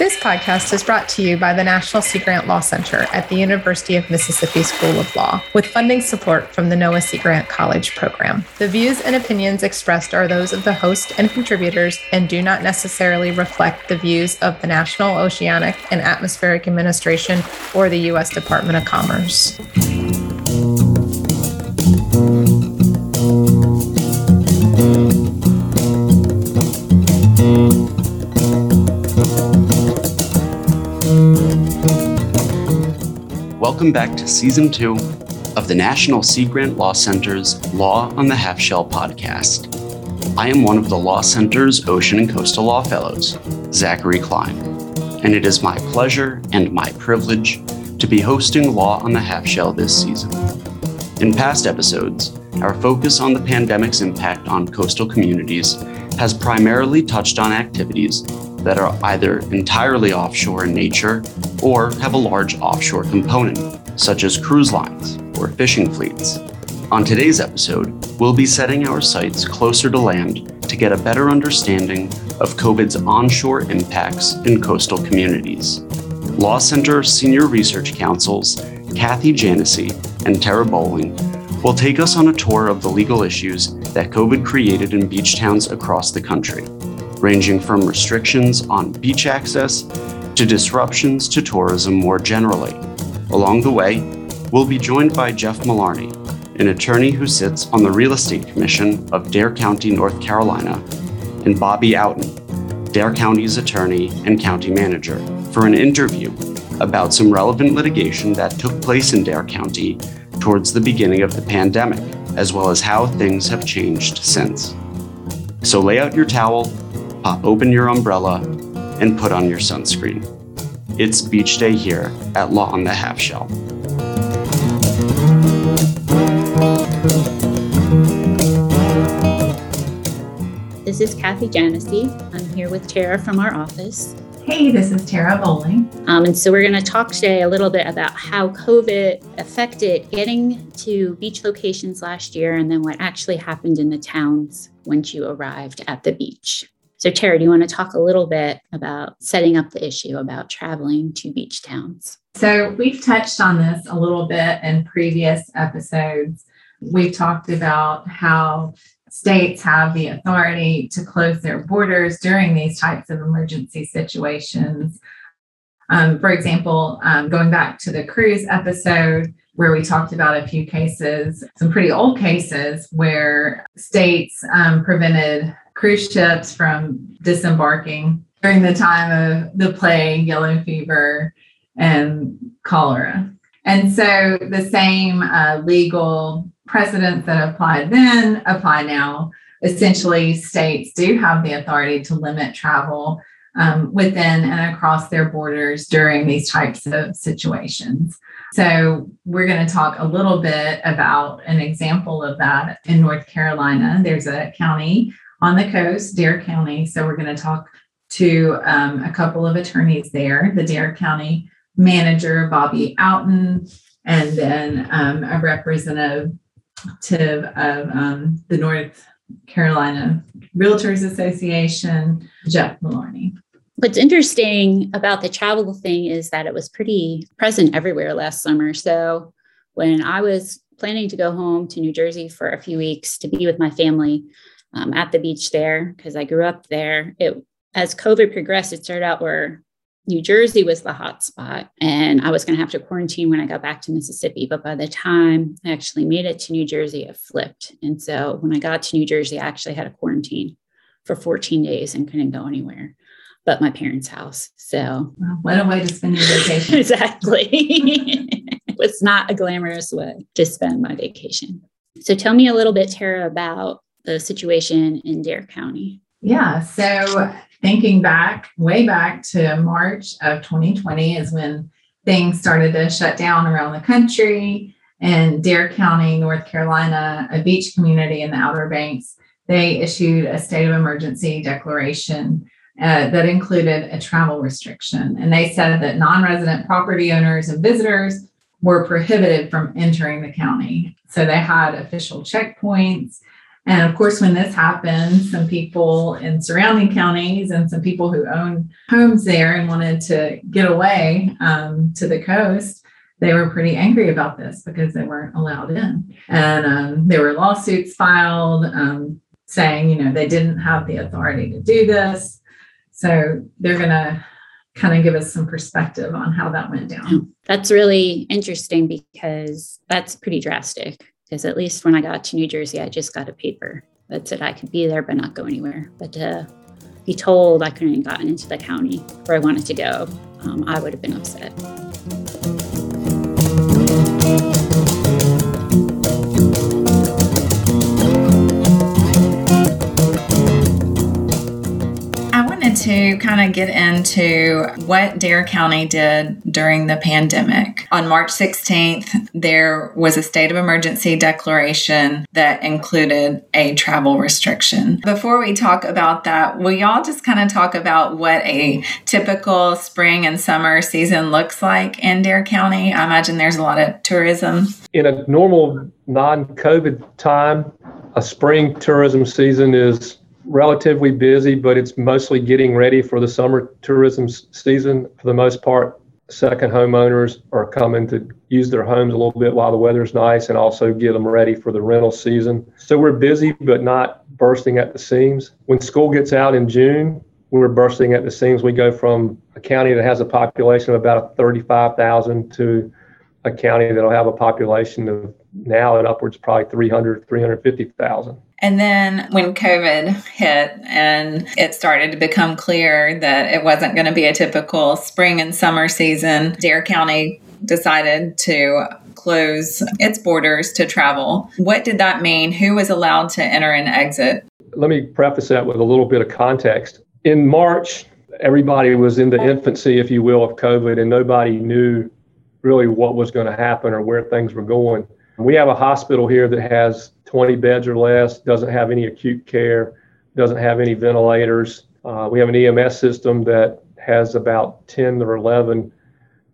This podcast is brought to you by the National Sea Grant Law Center at the University of Mississippi School of Law, with funding support from the NOAA Sea Grant College program. The views and opinions expressed are those of the host and contributors and do not necessarily reflect the views of the National Oceanic and Atmospheric Administration or the U.S. Department of Commerce. Welcome back to Season 2 of the National Sea Grant Law Center's Law on the Half Shell podcast. I am one of the Law Center's Ocean and Coastal Law Fellows, Zachary Klein, and it is my pleasure and my privilege to be hosting Law on the Half Shell this season. In past episodes, our focus on the pandemic's impact on coastal communities has primarily touched on activities that are either entirely offshore in nature or have a large offshore component, such as cruise lines or fishing fleets. On today's episode, we'll be setting our sights closer to land to get a better understanding of COVID's onshore impacts in coastal communities. Law Center Senior Research Counsels Kathy Janasie and Terra Bowling will take us on a tour of the legal issues that COVID created in beach towns across the country ranging from restrictions on beach access to disruptions to tourism more generally. Along the way, we'll be joined by Jeff Malarney, an attorney who sits on the Real Estate Commission of Dare County, North Carolina, and Bobby Outten, Dare County's attorney and county manager, for an interview about some relevant litigation that took place in Dare County towards the beginning of the pandemic, as well as how things have changed since. So lay out your towel, pop open your umbrella, and put on your sunscreen. It's beach day here at Law on the Half Shell. This is Kathy Janasie. I'm here with Terra from our office. Hey, this is Terra Bowling. Um, and so we're going to talk today a little bit about how COVID affected getting to beach locations last year and then what actually happened in the towns once you arrived at the beach. So, Terra, do you want to talk a little bit about setting up the issue about traveling to beach towns? So, we've touched on this a little bit in previous episodes. We've talked about how states have the authority to close their borders during these types of emergency situations. Um, for example, um, going back to the cruise episode, where we talked about a few cases, some pretty old cases where states um, prevented cruise ships from disembarking during the time of the plague, yellow fever, and cholera. And so the same uh, legal precedents that applied then apply now. Essentially, states do have the authority to limit travel um, within and across their borders during these types of situations. So, we're going to talk a little bit about an example of that in North Carolina. There's a county on the coast, Dare County. So we're going to talk to um, a couple of attorneys there, the Dare County manager, Bobby Outten, and then um, a representative of um, the North Carolina Realtors Association, Jeff Malarney. What's interesting about the travel thing is that it was pretty present everywhere last summer. So when I was planning to go home to New Jersey for a few weeks to be with my family, um, at the beach there because I grew up there. It as COVID progressed, it started out where New Jersey was the hot spot, and I was going to have to quarantine when I got back to Mississippi. But by the time I actually made it to New Jersey, it flipped. And so when I got to New Jersey, I actually had a quarantine for 14 days and couldn't go anywhere but my parents' house. So, well, what a way to spend your vacation! exactly. it was not a glamorous way to spend my vacation. So, tell me a little bit, Terra, about the situation in Dare County? Yeah. So thinking back, way back to March of 2020 is when things started to shut down around the country. And Dare County, North Carolina, a beach community in the Outer Banks, they issued a state of emergency declaration uh, that included a travel restriction. And they said that non resident property owners and visitors were prohibited from entering the county. So they had official checkpoints And of course, when this happened, some people in surrounding counties and some people who owned homes there and wanted to get away um, to the coast, they were pretty angry about this because they weren't allowed in. And um, there were lawsuits filed um, saying, you know, they didn't have the authority to do this. So they're going to kind of give us some perspective on how that went down. That's really interesting because that's pretty drastic. Because at least when I got to New Jersey, I just got a paper that said I could be there but not go anywhere. But to be told I couldn't have gotten into the county where I wanted to go, um, I would have been upset. To kind of get into what Dare County did during the pandemic. On March 16th, there was a state of emergency declaration that included a travel restriction. Before we talk about that, will y'all just kind of talk about what a typical spring and summer season looks like in Dare County? I imagine there's a lot of tourism. In a normal non COVID time, a spring tourism season is relatively busy, but it's mostly getting ready for the summer tourism season. For the most part, second homeowners are coming to use their homes a little bit while the weather's nice and also get them ready for the rental season. So we're busy, but not bursting at the seams. When school gets out in June, we're bursting at the seams. We go from a county that has a population of about 35,000 to a county that'll have a population of now and upwards probably 300, 350,000. And then when COVID hit and it started to become clear that it wasn't going to be a typical spring and summer season, Dare County decided to close its borders to travel. What did that mean? Who was allowed to enter and exit? Let me preface that with a little bit of context. In March, everybody was in the infancy, if you will, of COVID, and nobody knew really what was going to happen or where things were going. We have a hospital here that has 20 beds or less, doesn't have any acute care, doesn't have any ventilators. Uh, we have an EMS system that has about 10 or 11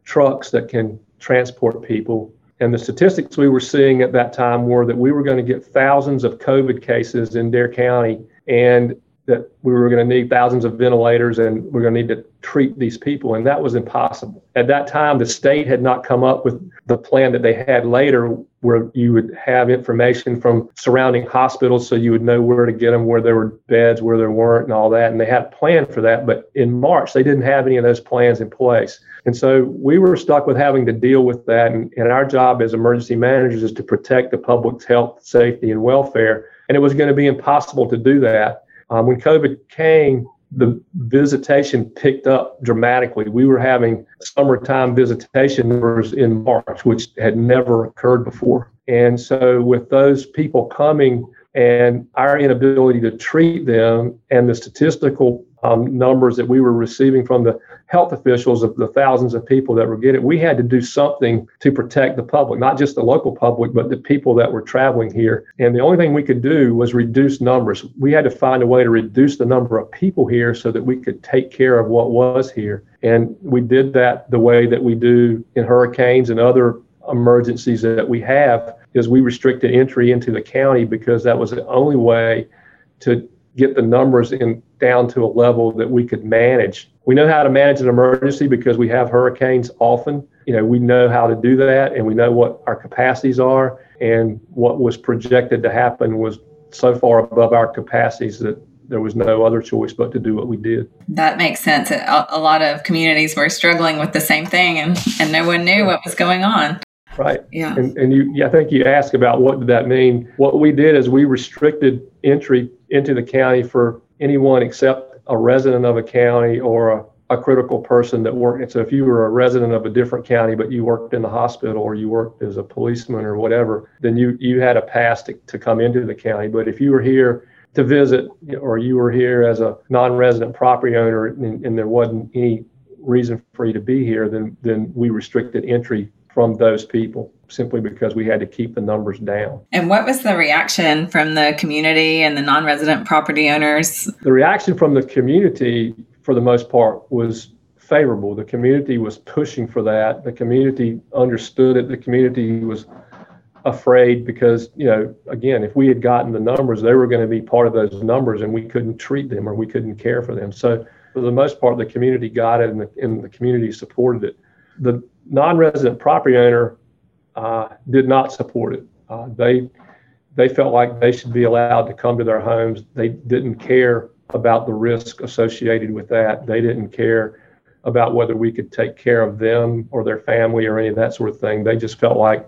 trucks that can transport people. And the statistics we were seeing at that time were that we were going to get thousands of COVID cases in Dare County and that we were going to need thousands of ventilators and we are going to need to treat these people. And that was impossible. At that time, the state had not come up with the plan that they had later, where you would have information from surrounding hospitals so you would know where to get them, where there were beds, where there weren't, and all that. And they had a plan for that. But in March, they didn't have any of those plans in place. And so we were stuck with having to deal with that. And, and our job as emergency managers is to protect the public's health, safety, and welfare. And it was going to be impossible to do that um, when COVID came, the visitation picked up dramatically. We were having summertime visitation numbers in March, which had never occurred before. And so, with those people coming and our inability to treat them and the statistical um, numbers that we were receiving from the health officials of the thousands of people that were getting, we had to do something to protect the public, not just the local public, but the people that were traveling here. And the only thing we could do was reduce numbers. We had to find a way to reduce the number of people here so that we could take care of what was here. And we did that the way that we do in hurricanes and other emergencies that we have is we restricted entry into the county because that was the only way to get the numbers in down to a level that we could manage. We know how to manage an emergency because we have hurricanes often. You know, we know how to do that and we know what our capacities are and what was projected to happen was so far above our capacities that there was no other choice but to do what we did. That makes sense. A, lot of communities were struggling with the same thing and, and no one knew what was going on. Right. Yeah. And, and you, I think you asked about what did that mean. What we did is we restricted entry into the county for anyone except a resident of a county or a, a critical person that worked. So if you were a resident of a different county, but you worked in the hospital or you worked as a policeman or whatever, then you, you had a pass to, to come into the county. But if you were here to visit or you were here as a non-resident property owner and, and there wasn't any reason for you to be here, then, then we restricted entry from those people simply because we had to keep the numbers down. And what was the reaction from the community and the non resident property owners? The reaction from the community, for the most part, was favorable. The community was pushing for that. The community understood it. The community was afraid because, you know, again, if we had gotten the numbers, they were going to be part of those numbers and we couldn't treat them or we couldn't care for them. So for the most part, the community got it and the, and the community supported it. The non-resident property owner uh, did not support it. Uh, they they felt like they should be allowed to come to their homes. They didn't care about the risk associated with that. They didn't care about whether we could take care of them or their family or any of that sort of thing. They just felt like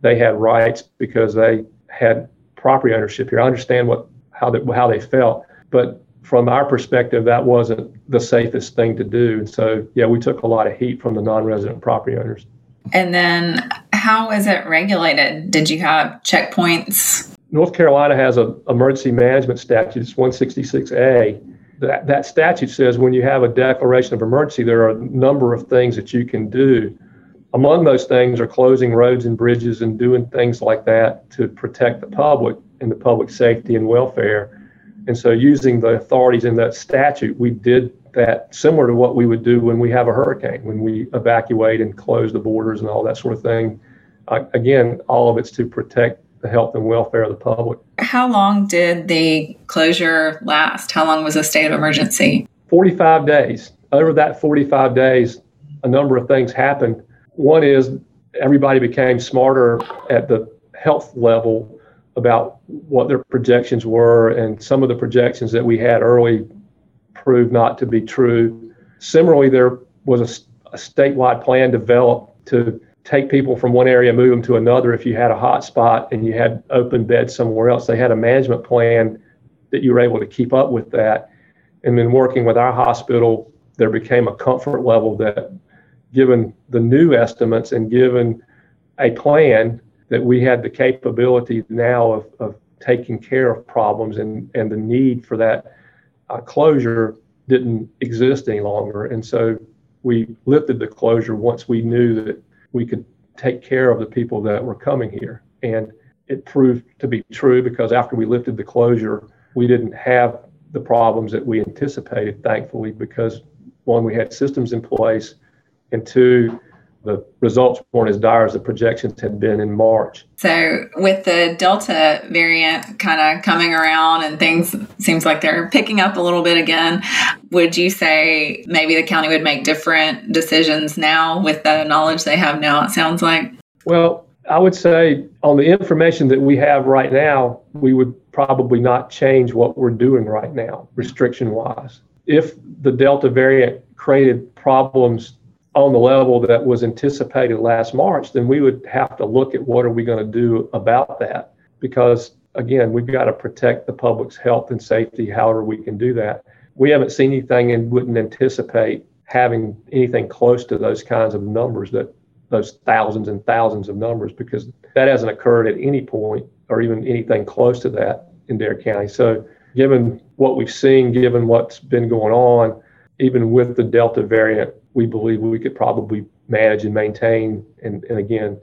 they had rights because they had property ownership here. I understand what how they, how they felt, but from our perspective, that wasn't the safest thing to do. And so, yeah, we took a lot of heat from the non-resident property owners. And then, how is it regulated? Did you have checkpoints? North Carolina has an emergency management statute. It's 166A. That, that statute says when you have a declaration of emergency, there are a number of things that you can do. Among those things are closing roads and bridges and doing things like that to protect the public and the public safety and welfare. And so, using the authorities in that statute, we did that similar to what we would do when we have a hurricane, when we evacuate and close the borders and all that sort of thing. Uh, again, all of it's to protect the health and welfare of the public. How long did the closure last? How long was the state of emergency? 45 days. Over that 45 days, a number of things happened. One is everybody became smarter at the health level about what their projections were, and some of the projections that we had early proved not to be true. Similarly, there was a, a statewide plan developed to take people from one area, move them to another. If you had a hot spot and you had open beds somewhere else, they had a management plan that you were able to keep up with that. And then working with our hospital, there became a comfort level that, given the new estimates and given a plan, that we had the capability now of, of taking care of problems and, and the need for that uh, closure didn't exist any longer. And so we lifted the closure once we knew that we could take care of the people that were coming here. And it proved to be true because after we lifted the closure, we didn't have the problems that we anticipated, thankfully, because one, we had systems in place, and two, the results weren't as dire as the projections had been in March. So, with the Delta variant kind of coming around and things seems like they're picking up a little bit again, would you say maybe the county would make different decisions now with the knowledge they have now? It sounds like. Well, I would say on the information that we have right now, we would probably not change what we're doing right now, restriction wise. If the Delta variant created problems on the level that was anticipated last March, then we would have to look at what are we going to do about that. Because again, we've got to protect the public's health and safety however we can do that. We haven't seen anything and wouldn't anticipate having anything close to those kinds of numbers that those thousands and thousands of numbers because that hasn't occurred at any point or even anything close to that in Dare County. So given what we've seen, given what's been going on, even with the Delta variant, we believe we could probably manage and maintain. And, and again,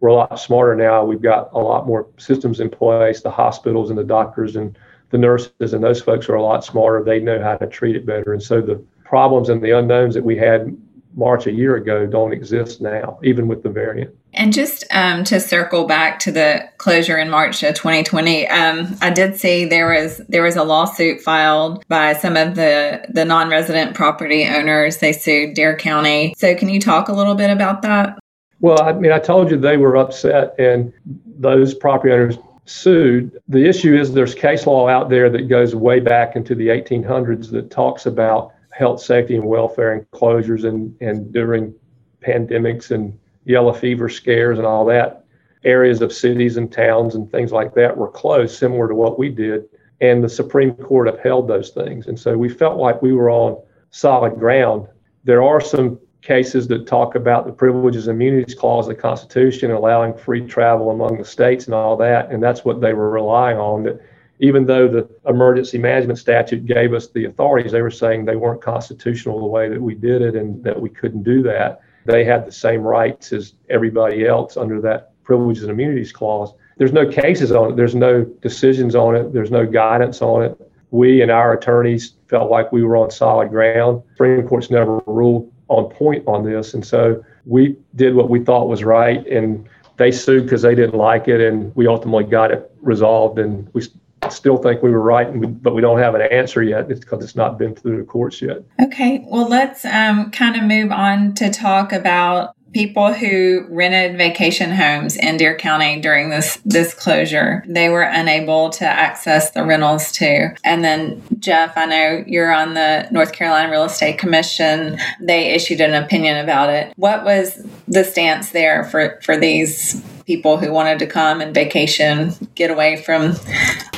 we're a lot smarter now. We've got a lot more systems in place. The hospitals and the doctors and the nurses and those folks are a lot smarter. They know how to treat it better. And so the problems and the unknowns that we had March a year ago don't exist now, even with the variant. And just um, to circle back to the closure in March of 2020, um, I did see there was there was a lawsuit filed by some of the the non-resident property owners. They sued Dare County. So, can you talk a little bit about that? Well, I mean, I told you they were upset, and those property owners sued. The issue is there's case law out there that goes way back into the 1800s that talks about health, safety, and welfare and closures and, and during pandemics and yellow fever scares and all that, areas of cities and towns and things like that were closed, similar to what we did. And the Supreme Court upheld those things. And so we felt like we were on solid ground. There are some cases that talk about the Privileges and Immunities Clause of the Constitution, allowing free travel among the states and all that. And that's what they were relying on. That even though the emergency management statute gave us the authorities, they were saying they weren't constitutional the way that we did it and that we couldn't do that. They had the same rights as everybody else under that privileges and immunities clause. There's no cases on it, there's no decisions on it, there's no guidance on it. We and our attorneys felt like we were on solid ground. Supreme Court's never ruled on point on this. And so we did what we thought was right. And they sued because they didn't like it, and we ultimately got it resolved. And we still think we were right, but we don't have an answer yet. Because it's not been through the courts yet. Okay, well, let's um, kind of move on to talk about people who rented vacation homes in Dare County during this this closure. They were unable to access the rentals too. And then Jeff, I know you're on the North Carolina Real Estate Commission. They issued an opinion about it. What was the stance there for for these people who wanted to come and vacation, get away from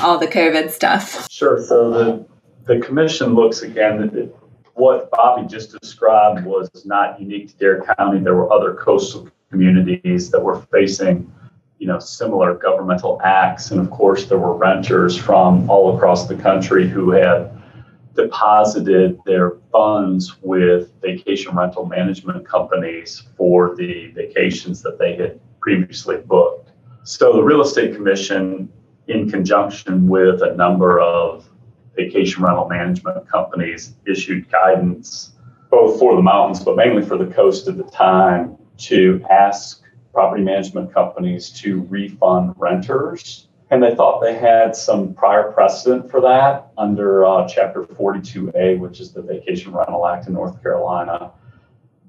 all the COVID stuff? Sure. So the the commission looks again at what Bobby just described was not unique to Dare County. There were other coastal communities that were facing, you know, similar governmental acts, and of course, there were renters from all across the country who had deposited their funds with vacation rental management companies for the vacations that they had previously booked. So the Real Estate Commission, in conjunction with a number of vacation rental management companies issued guidance, both for the mountains, but mainly for the coast at the time, to ask property management companies to refund renters. And they thought they had some prior precedent for that under uh, Chapter 42A, which is the Vacation Rental Act in North Carolina,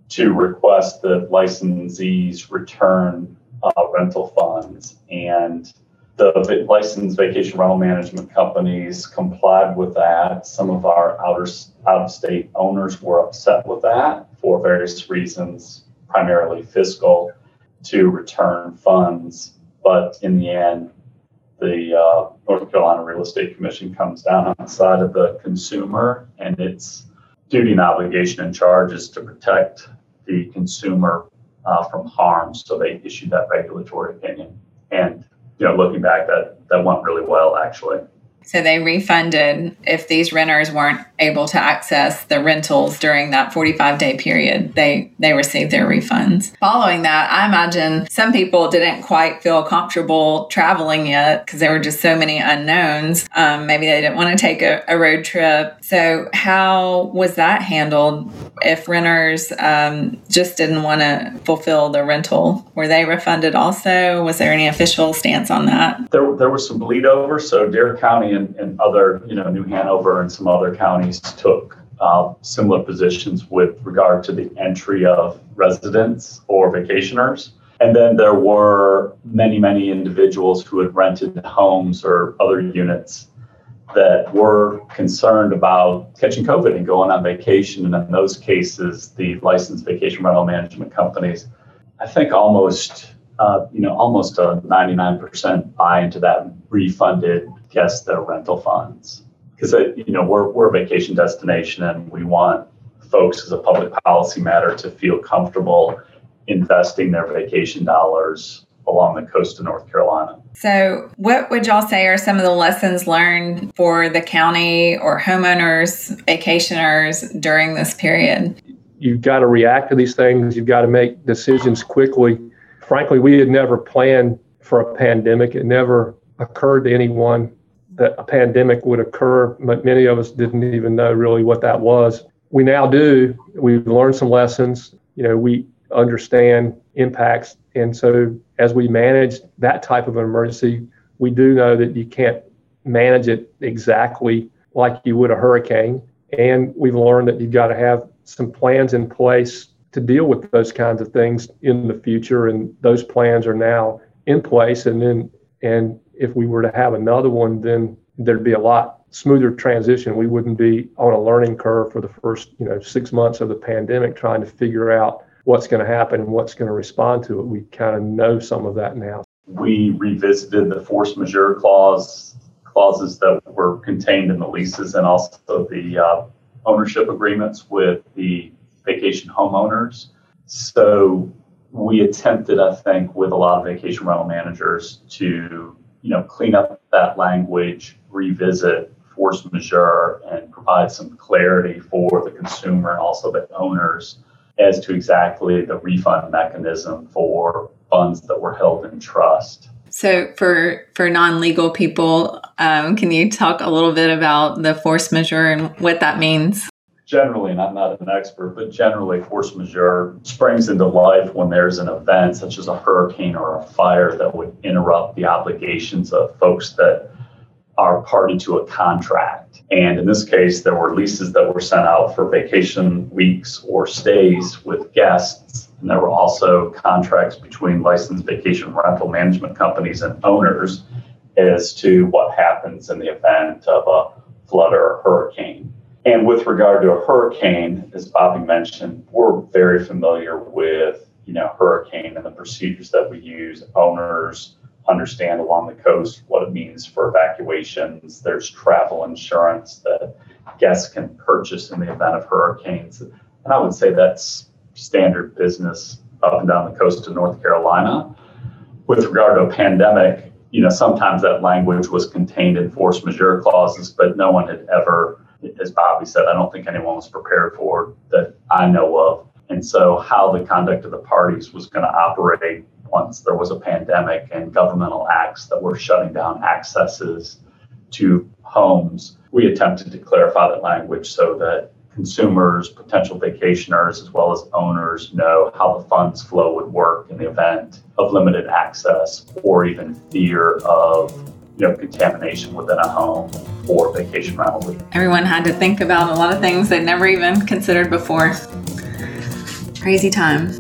to request that licensees return uh, rental funds. And the licensed vacation rental management companies complied with that. Some of our outer out of state owners were upset with that for various reasons, primarily fiscal, to return funds. But in the end, the uh, North Carolina Real Estate Commission comes down on the side of the consumer, and its duty and obligation and charge is to protect the consumer uh, from harm. So they issued that regulatory opinion. And you know, looking back, that that went really well actually. So they refunded if these renters weren't able to access the rentals during that 45 day period. They they received their refunds. Following that, I imagine some people didn't quite feel comfortable traveling yet because there were just so many unknowns. Um, maybe they didn't want to take a, a, road trip. So how was that handled? If renters um, just didn't want to fulfill the rental, were they refunded also? Was there any official stance on that? There, there was some bleed over. So Dare County and, and other, you know, New Hanover and some other counties took uh, similar positions with regard to the entry of residents or vacationers. And then there were many, many individuals who had rented homes or other units that were concerned about catching COVID and going on vacation. And in those cases, the licensed vacation rental management companies, I think almost, uh, you know, almost a 99% buy into that refunded guests their rental funds because uh, you know we're, we're a vacation destination and we want folks as a public policy matter to feel comfortable investing their vacation dollars along the coast of North Carolina. So, what would y'all say are some of the lessons learned for the county or homeowners, vacationers during this period? You've got to react to these things, you've got to make decisions quickly. Frankly, we had never planned for a pandemic, it never occurred to anyone that a pandemic would occur, but many of us didn't even know really what that was. We now do. We've learned some lessons. You know, we understand impacts. And so as we manage that type of an emergency, we do know that you can't manage it exactly like you would a hurricane. And we've learned that you've got to have some plans in place to deal with those kinds of things in the future. And those plans are now in place. And then, and if we were to have another one, then there'd be a lot smoother transition. We wouldn't be on a learning curve for the first, you know, six months of the pandemic trying to figure out what's going to happen and what's going to respond to it. We kind of know some of that now. We revisited the force majeure clause clauses that were contained in the leases and also the uh, ownership agreements with the vacation homeowners. So we attempted, I think, with a lot of vacation rental managers to you know, clean up that language, revisit force majeure, and provide some clarity for the consumer and also the owners as to exactly the refund mechanism for funds that were held in trust. So, for for non legal people, um, can you talk a little bit about the force majeure and what that means? Generally, and I'm not an expert, but generally, force majeure springs into life when there's an event such as a hurricane or a fire that would interrupt the obligations of folks that are party to a contract. And in this case, there were leases that were sent out for vacation weeks or stays with guests. And there were also contracts between licensed vacation rental management companies and owners as to what happens in the event of a flood or a hurricane. And with regard to a hurricane, as Bobby mentioned, we're very familiar with, you know, hurricane and the procedures that we use. Owners understand along the coast what it means for evacuations. There's travel insurance that guests can purchase in the event of hurricanes. And I would say that's standard business up and down the coast of North Carolina. With regard to a pandemic, you know, sometimes that language was contained in force majeure clauses, but no one had ever as Bobby said, I don't think anyone was prepared for that I know of. And so, how the conduct of the parties was going to operate once there was a pandemic and governmental acts that were shutting down accesses to homes, we attempted to clarify that language so that consumers, potential vacationers, as well as owners know how the funds flow would work in the event of limited access or even fear of know, contamination within a home or vacation rental. Everyone had to think about a lot of things they'd never even considered before. Crazy time.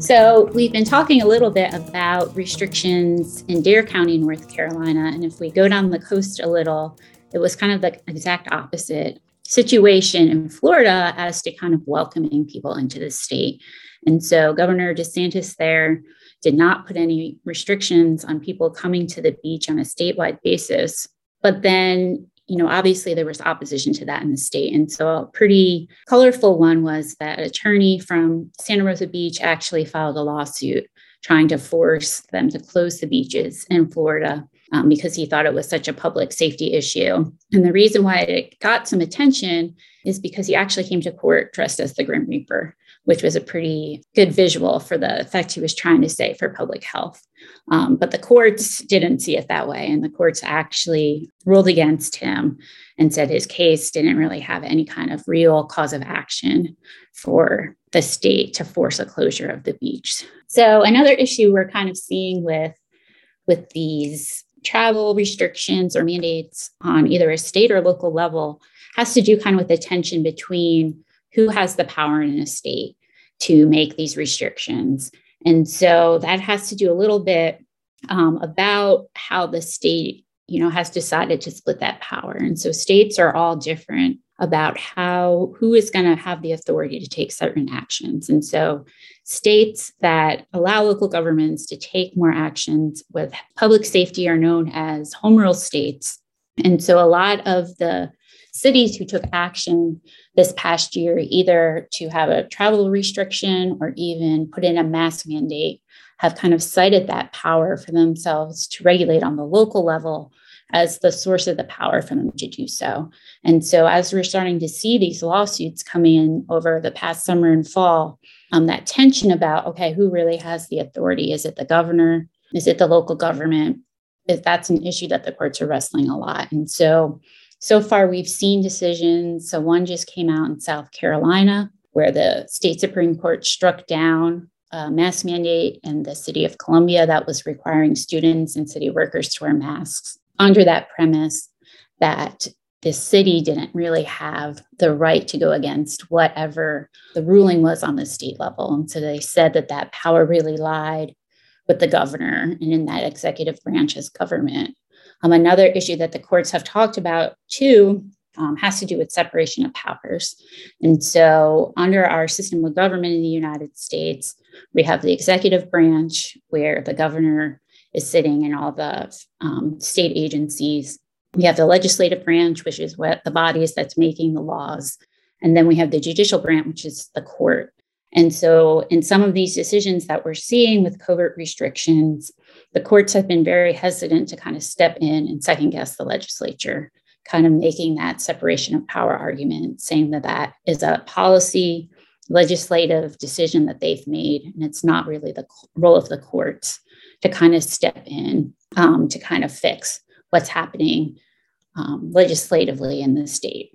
So, we've been talking a little bit about restrictions in Dare County, North Carolina. And if we go down the coast a little, it was kind of the exact opposite situation in Florida as to kind of welcoming people into the state. And so Governor DeSantis there did not put any restrictions on people coming to the beach on a statewide basis. But then, you know, obviously there was opposition to that in the state. And so a pretty colorful one was that attorney from Santa Rosa Beach actually filed a lawsuit trying to force them to close the beaches in Florida um, because he thought it was such a public safety issue. And the reason why it got some attention is because he actually came to court dressed as the Grim Reaper, which was a pretty good visual for the effect he was trying to say for public health. Um, but the courts didn't see it that way. And the courts actually ruled against him and said his case didn't really have any kind of real cause of action for the state to force a closure of the beach. So, another issue we're kind of seeing with with these travel restrictions or mandates on either a state or local level has to do kind of with the tension between who has the power in a state to make these restrictions. And so that has to do a little bit um, about how the state, you know, has decided to split that power. And so states are all different about how who is going to have the authority to take certain actions. And so states that allow local governments to take more actions with public safety are known as home rule states. And so a lot of the cities who took action this past year, either to have a travel restriction or even put in a mask mandate, have kind of cited that power for themselves to regulate on the local level as the source of the power for them to do so. And so, as we're starting to see these lawsuits coming in over the past summer and fall, um, that tension about, okay, who really has the authority? Is it the governor? Is it the local government? That's an issue that the courts are wrestling a lot. And so, so far, we've seen decisions. So, one just came out in South Carolina where the state Supreme Court struck down a mask mandate in the city of Columbia that was requiring students and city workers to wear masks under that premise that the city didn't really have the right to go against whatever the ruling was on the state level. And so they said that that power really lied with the governor and in that executive branch's government. Um, another issue that the courts have talked about too um, has to do with separation of powers. And so, under our system of government in the United States, we have the executive branch where the governor is sitting in all the um, state agencies. We have the legislative branch, which is what the bodies that's making the laws. And then we have the judicial branch, which is the court. And so, in some of these decisions that we're seeing with COVID restrictions, the courts have been very hesitant to kind of step in and second guess the legislature, kind of making that separation of power argument, saying that that is a policy legislative decision that they've made. And it's not really the role of the courts to kind of step in um, to kind of fix what's happening um, legislatively in the state.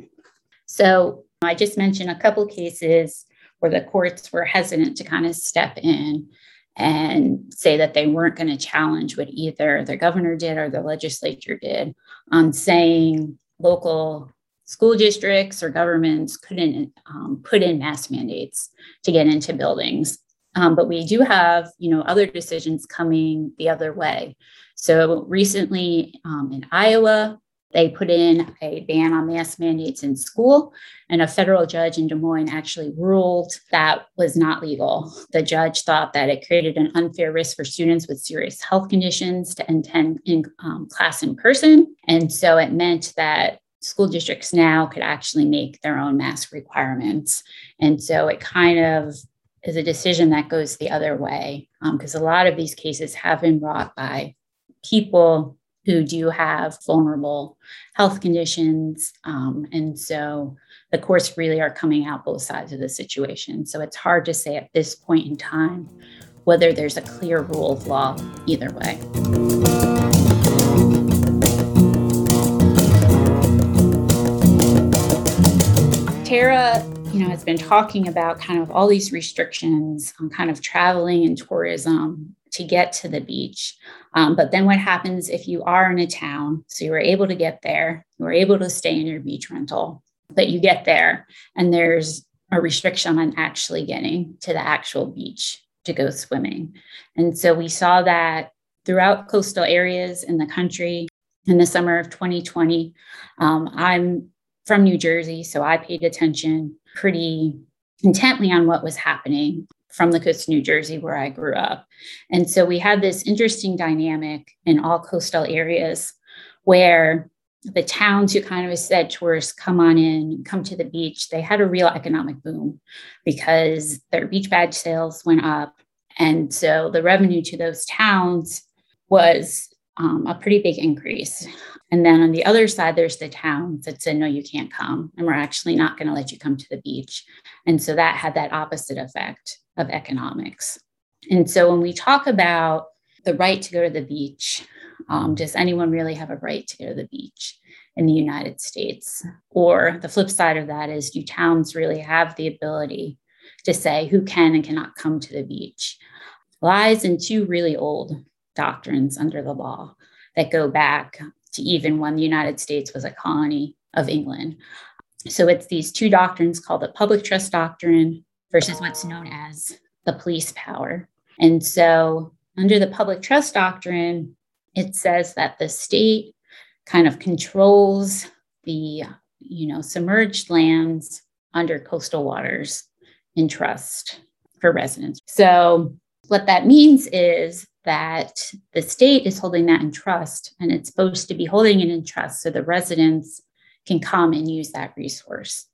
So I just mentioned a couple cases where the courts were hesitant to kind of step in and say that they weren't going to challenge what either the governor did or the legislature did on saying local school districts or governments couldn't um, put in mask mandates to get into buildings. Um, but we do have, you know, other decisions coming the other way. So recently um, in Iowa, they put in a ban on mask mandates in school, and a federal judge in Des Moines actually ruled that was not legal. The judge thought that it created an unfair risk for students with serious health conditions to attend in um, class in person. And so it meant that school districts now could actually make their own mask requirements. And so it kind of is a decision that goes the other way because um, a lot of these cases have been brought by people who do have vulnerable health conditions. Um, and so the courts really are coming out both sides of the situation. So it's hard to say at this point in time whether there's a clear rule of law either way. Terra, you know, has been talking about kind of all these restrictions on kind of traveling and tourism to get to the beach. Um, but then what happens if you are in a town? So you were able to get there, you were able to stay in your beach rental, but you get there and there's a restriction on actually getting to the actual beach to go swimming. And so we saw that throughout coastal areas in the country in the summer of 2020. Um, I'm from New Jersey, so I paid attention pretty intently on what was happening from the coast of New Jersey, where I grew up. And so we had this interesting dynamic in all coastal areas where the towns who kind of said tourists come on in, come to the beach, they had a real economic boom because their beach badge sales went up. And so the revenue to those towns was um, a pretty big increase. And then on the other side, there's the towns that said, no, you can't come. And we're actually not going to let you come to the beach. And so that had that opposite effect of economics. And so when we talk about the right to go to the beach, um, does anyone really have a right to go to the beach in the United States? Or the flip side of that is, do towns really have the ability to say who can and cannot come to the beach? Lies in two really old doctrines under the law that go back to even when the United States was a colony of England. So it's these two doctrines called the public trust doctrine versus what's known as the police power. And so under the public trust doctrine, it says that the state kind of controls the you know submerged lands under coastal waters in trust for residents. So what that means is that the state is holding that in trust and it's supposed to be holding it in trust so the residents can come and use that resource.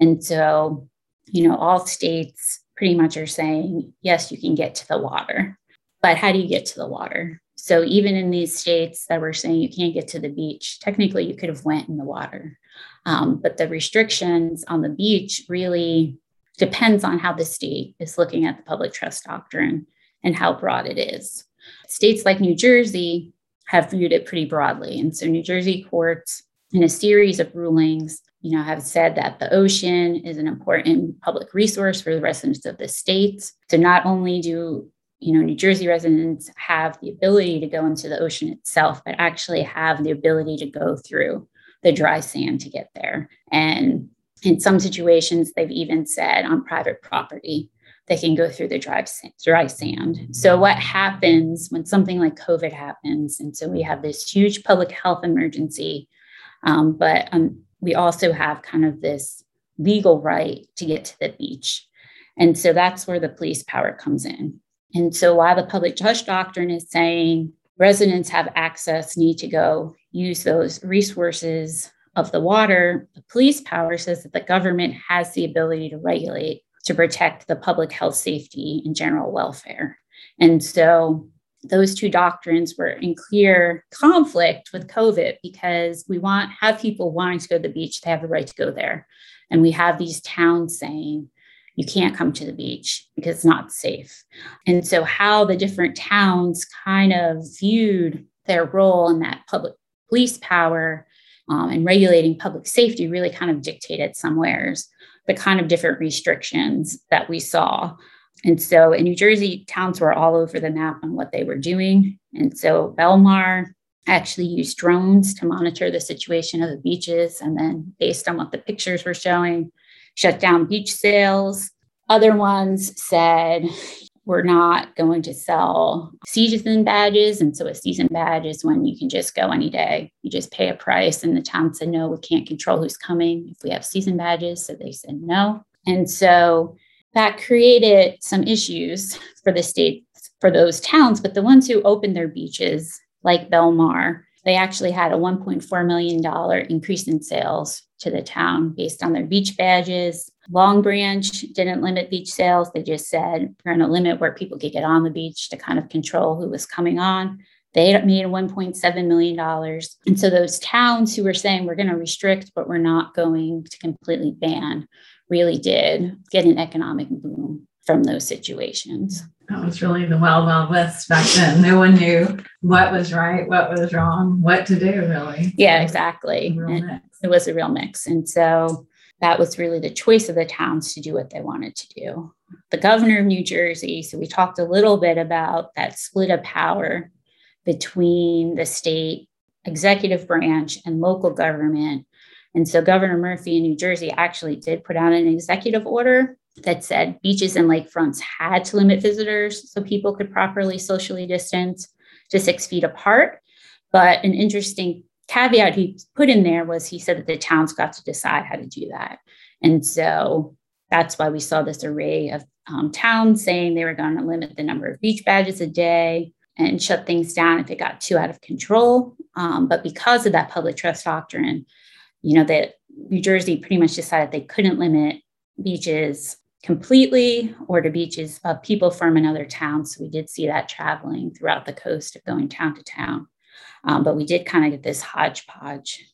And so, you know, all states pretty much are saying, yes, you can get to the water. But how do you get to the water? So even in these states that were saying you can't get to the beach, technically you could have went in the water. Um, but the restrictions on the beach really depends on how the state is looking at the public trust doctrine and how broad it is. States like New Jersey have viewed it pretty broadly. And so New Jersey courts, in a series of rulings, you know, have said that the ocean is an important public resource for the residents of the states. So not only do you know New Jersey residents have the ability to go into the ocean itself, but actually have the ability to go through the dry sand to get there. And in some situations, they've even said on private property they can go through the dry, dry sand. So, what happens when something like COVID happens? And so, we have this huge public health emergency, um, but um, we also have kind of this legal right to get to the beach. And so, that's where the police power comes in. And so, while the public trust doctrine is saying residents have access, need to go use those resources of the water, the police power says that the government has the ability to regulate to protect the public health safety and general welfare. And so those two doctrines were in clear conflict with COVID because we want have people wanting to go to the beach, they have the right to go there. And we have these towns saying, you can't come to the beach because it's not safe. And so, how the different towns kind of viewed their role in that public police power um, and regulating public safety really kind of dictated somewheres the kind of different restrictions that we saw. And so in New Jersey, towns were all over the map on what they were doing. And so Belmar actually used drones to monitor the situation of the beaches. And then, based on what the pictures were showing, shut down beach sales. Other ones said, we're not going to sell season badges. And so a season badge is when you can just go any day. You just pay a price. And the town said, no, we can't control who's coming if we have season badges. So they said no. And so that created some issues for the state, for those towns. But the ones who opened their beaches, like Belmar, they actually had a $1.4 million increase in sales to the town based on their beach badges. Long Branch didn't limit beach sales. They just said we're going to limit where people could get on the beach to kind of control who was coming on. They made $1.7 million. And so those towns who were saying we're going to restrict, but we're not going to completely ban, really did get an economic boom from those situations. That was really the wild, wild west back then. No one knew what was right, what was wrong, what to do, really. Yeah, exactly. It was a real mix. And so that was really the choice of the towns to do what they wanted to do. The governor of New Jersey, so we talked a little bit about that split of power between the state executive branch and local government. And so Governor Murphy in New Jersey actually did put out an executive order that said beaches and lakefronts had to limit visitors so people could properly socially distance to six feet apart. But an interesting caveat he put in there was he said that the towns got to decide how to do that. And so that's why we saw this array of um, towns saying they were going to limit the number of beach badges a day and shut things down if it got too out of control. Um, but because of that public trust doctrine, you know, that New Jersey pretty much decided they couldn't limit beaches completely or to beaches of people from another town. So we did see that traveling throughout the coast of going town to town. Um, but we did kind of get this hodgepodge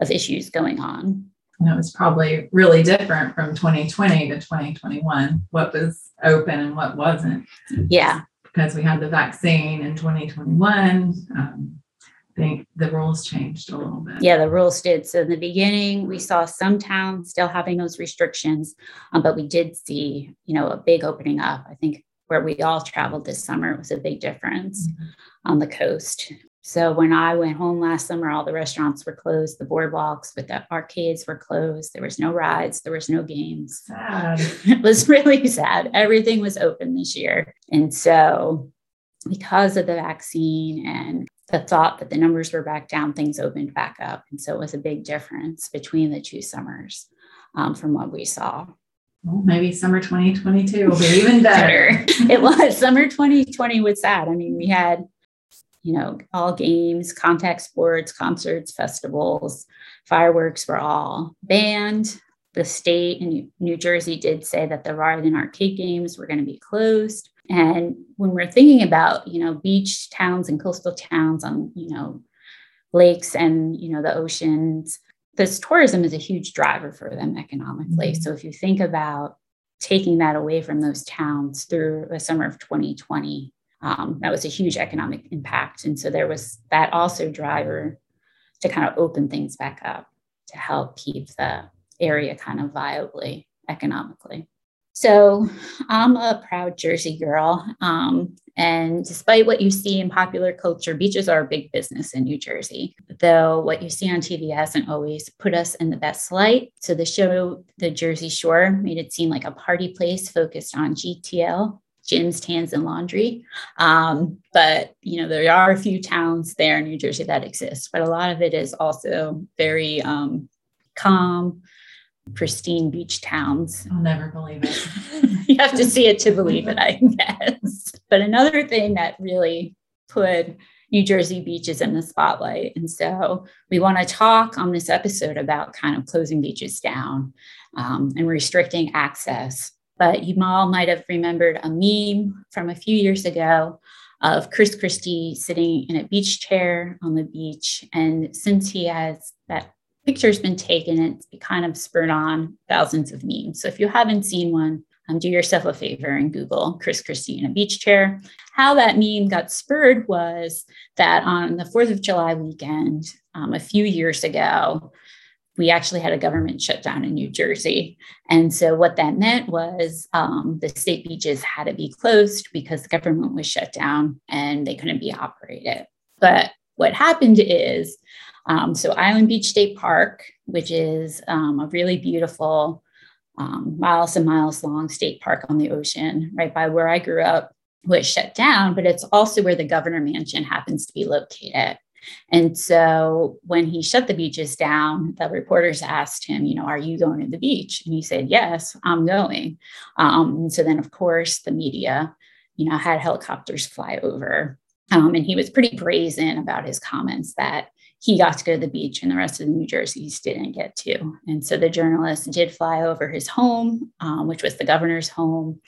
of issues going on. And it was probably really different from 2020 to 2021, what was open and what wasn't. Yeah. Because we had the vaccine in 2021. Um, I think the rules changed a little bit. Yeah, the rules did. So in the beginning, we saw some towns still having those restrictions, um, but we did see, you know, a big opening up. I think where we all traveled this summer was a big difference mm-hmm. on the coast. So when I went home last summer, all the restaurants were closed, the boardwalks but the arcades were closed. There was no rides, there was no games. Sad. it was really sad. Everything was open this year. And so because of the vaccine and the thought that the numbers were back down, things opened back up. And so it was a big difference between the two summers um, from what we saw. Well, maybe summer 2022 will be even better. it was. Summer 2020 was sad. I mean, we had you know, all games, contact sports, concerts, festivals, fireworks were all banned. The state in New Jersey did say that the ride and arcade games were going to be closed. And when we're thinking about, you know, beach towns and coastal towns on, you know, lakes and, you know, the oceans, this tourism is a huge driver for them economically. Mm-hmm. So if you think about taking that away from those towns through the summer of 2020, um, that was a huge economic impact. And so there was that also driver to kind of open things back up to help keep the area kind of viably economically. So I'm a proud Jersey girl. Um, and despite what you see in popular culture, beaches are a big business in New Jersey. Though what you see on TV hasn't always put us in the best light. So the show, The Jersey Shore, made it seem like a party place focused on GTL, gyms, tans, and laundry. Um, but you know, there are a few towns there in New Jersey that exist, but a lot of it is also very um, calm, pristine beach towns. I'll never believe it. you have to see it to believe it, I guess. But another thing that really put New Jersey beaches in the spotlight. And so we want to talk on this episode about kind of closing beaches down um, and restricting access but you all might have remembered a meme from a few years ago of Chris Christie sitting in a beach chair on the beach. And since he has that picture's been taken, it's kind of spurred on thousands of memes. So if you haven't seen one, um, do yourself a favor and Google Chris Christie in a beach chair. How that meme got spurred was that on the 4th of July weekend, um, a few years ago, we actually had a government shutdown in New Jersey. And so, what that meant was um, the state beaches had to be closed because the government was shut down and they couldn't be operated. But what happened is um, so, Island Beach State Park, which is um, a really beautiful, um, miles and miles long state park on the ocean, right by where I grew up, was shut down, but it's also where the governor mansion happens to be located. And so when he shut the beaches down, the reporters asked him, you know, are you going to the beach? And he said, yes, I'm going. Um, and so then, of course, the media, you know, had helicopters fly over. Um, and he was pretty brazen about his comments that he got to go to the beach and the rest of the New Jerseys didn't get to. And so the journalist did fly over his home, um, which was the governor's home,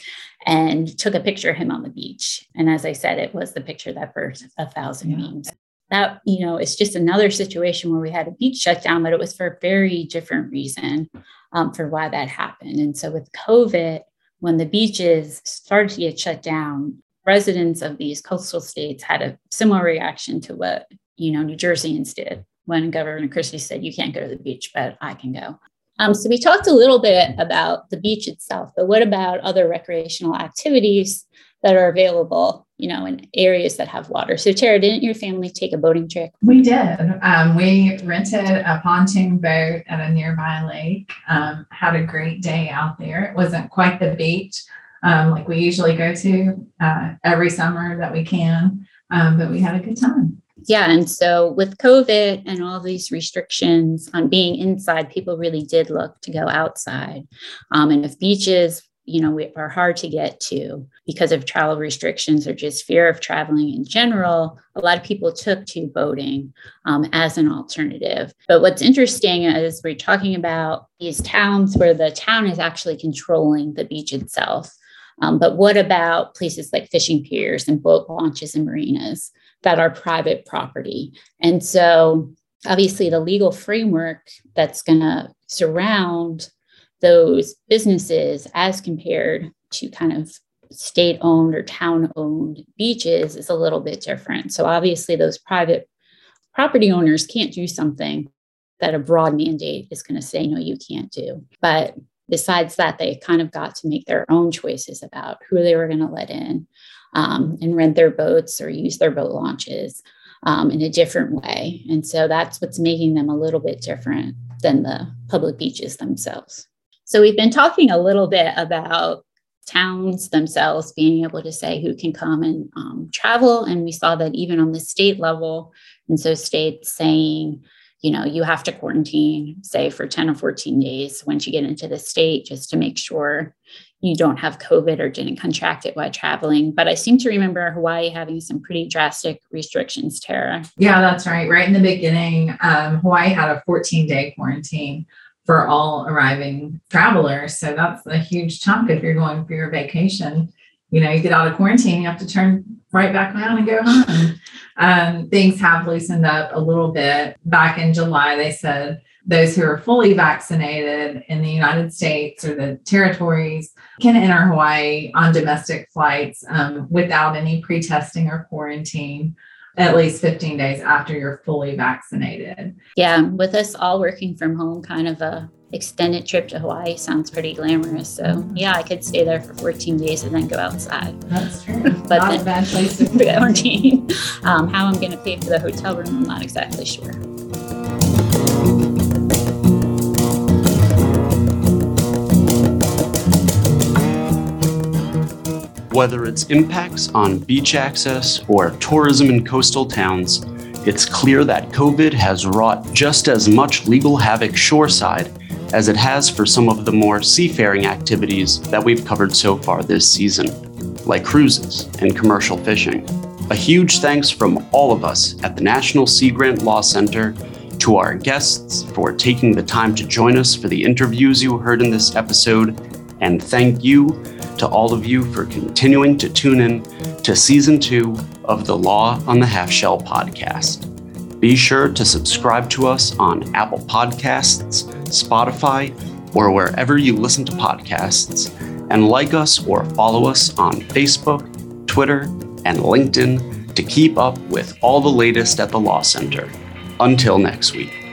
and took a picture of him on the beach. And as I said, it was the picture that birthed a thousand yeah. memes. That, you know, it's just another situation where we had a beach shut down, but it was for a very different reason um, for why that happened. And so with COVID, when the beaches started to get shut down, residents of these coastal states had a similar reaction to what you know, New Jerseyans did when Governor Christie said, you can't go to the beach, but I can go. Um, so we talked a little bit about the beach itself, but what about other recreational activities that are available, you know, in areas that have water? So Terra, didn't your family take a boating trip? We did. Um, we rented a pontoon boat at a nearby lake. Um, had a great day out there. It wasn't quite the beach um, like we usually go to uh, every summer that we can, um, but we had a good time yeah. And so with COVID and all these restrictions on being inside, people really did look to go outside. Um, and if beaches, you know, we are hard to get to because of travel restrictions or just fear of traveling in general, a lot of people took to boating um, as an alternative. But what's interesting is we're talking about these towns where the town is actually controlling the beach itself. Um, but what about places like fishing piers and boat launches and marinas? that are private property. And so, obviously, the legal framework that's going to surround those businesses as compared to kind of state owned or town owned beaches is a little bit different. So, obviously, those private property owners can't do something that a broad mandate is going to say, no, you can't do. But besides that, they kind of got to make their own choices about who they were going to let in um, and rent their boats or use their boat launches um, in a different way. And so that's what's making them a little bit different than the public beaches themselves. So we've been talking a little bit about towns themselves being able to say who can come and um, travel. And we saw that even on the state level. And so states saying, you know, you have to quarantine, say, for 10 or 14 days once you get into the state, just to make sure you don't have COVID or didn't contract it while traveling. But I seem to remember Hawaii having some pretty drastic restrictions, Terra. Yeah, that's right. Right in the beginning, um, Hawaii had a 14 day quarantine for all arriving travelers. So that's a huge chunk if you're going for your vacation. You know, you get out of quarantine, you have to turn right back around and go home. Um, things have loosened up a little bit. Back in July, they said those who are fully vaccinated in the United States or the territories can enter Hawaii on domestic flights um, without any pre testing or quarantine at least 15 days after you're fully vaccinated. Yeah, with us all working from home, kind of a extended trip to Hawaii sounds pretty glamorous. So yeah, I could stay there for 14 days and then go outside. That's true. but not then, a bad place to quarantine. Um, how I'm going to pay for the hotel room, I'm not exactly sure. Whether it's impacts on beach access or tourism in coastal towns, it's clear that COVID has wrought just as much legal havoc shoreside as it has for some of the more seafaring activities that we've covered so far this season, like cruises and commercial fishing. A huge thanks from all of us at the National Sea Grant Law Center to our guests for taking the time to join us for the interviews you heard in this episode, and thank you to all of you for continuing to tune in to season two of the Law on the Half Shell podcast. Be sure to subscribe to us on Apple Podcasts, Spotify, or wherever you listen to podcasts. and like us or follow us on Facebook, Twitter, and LinkedIn to keep up with all the latest at the Law Center. Until next week.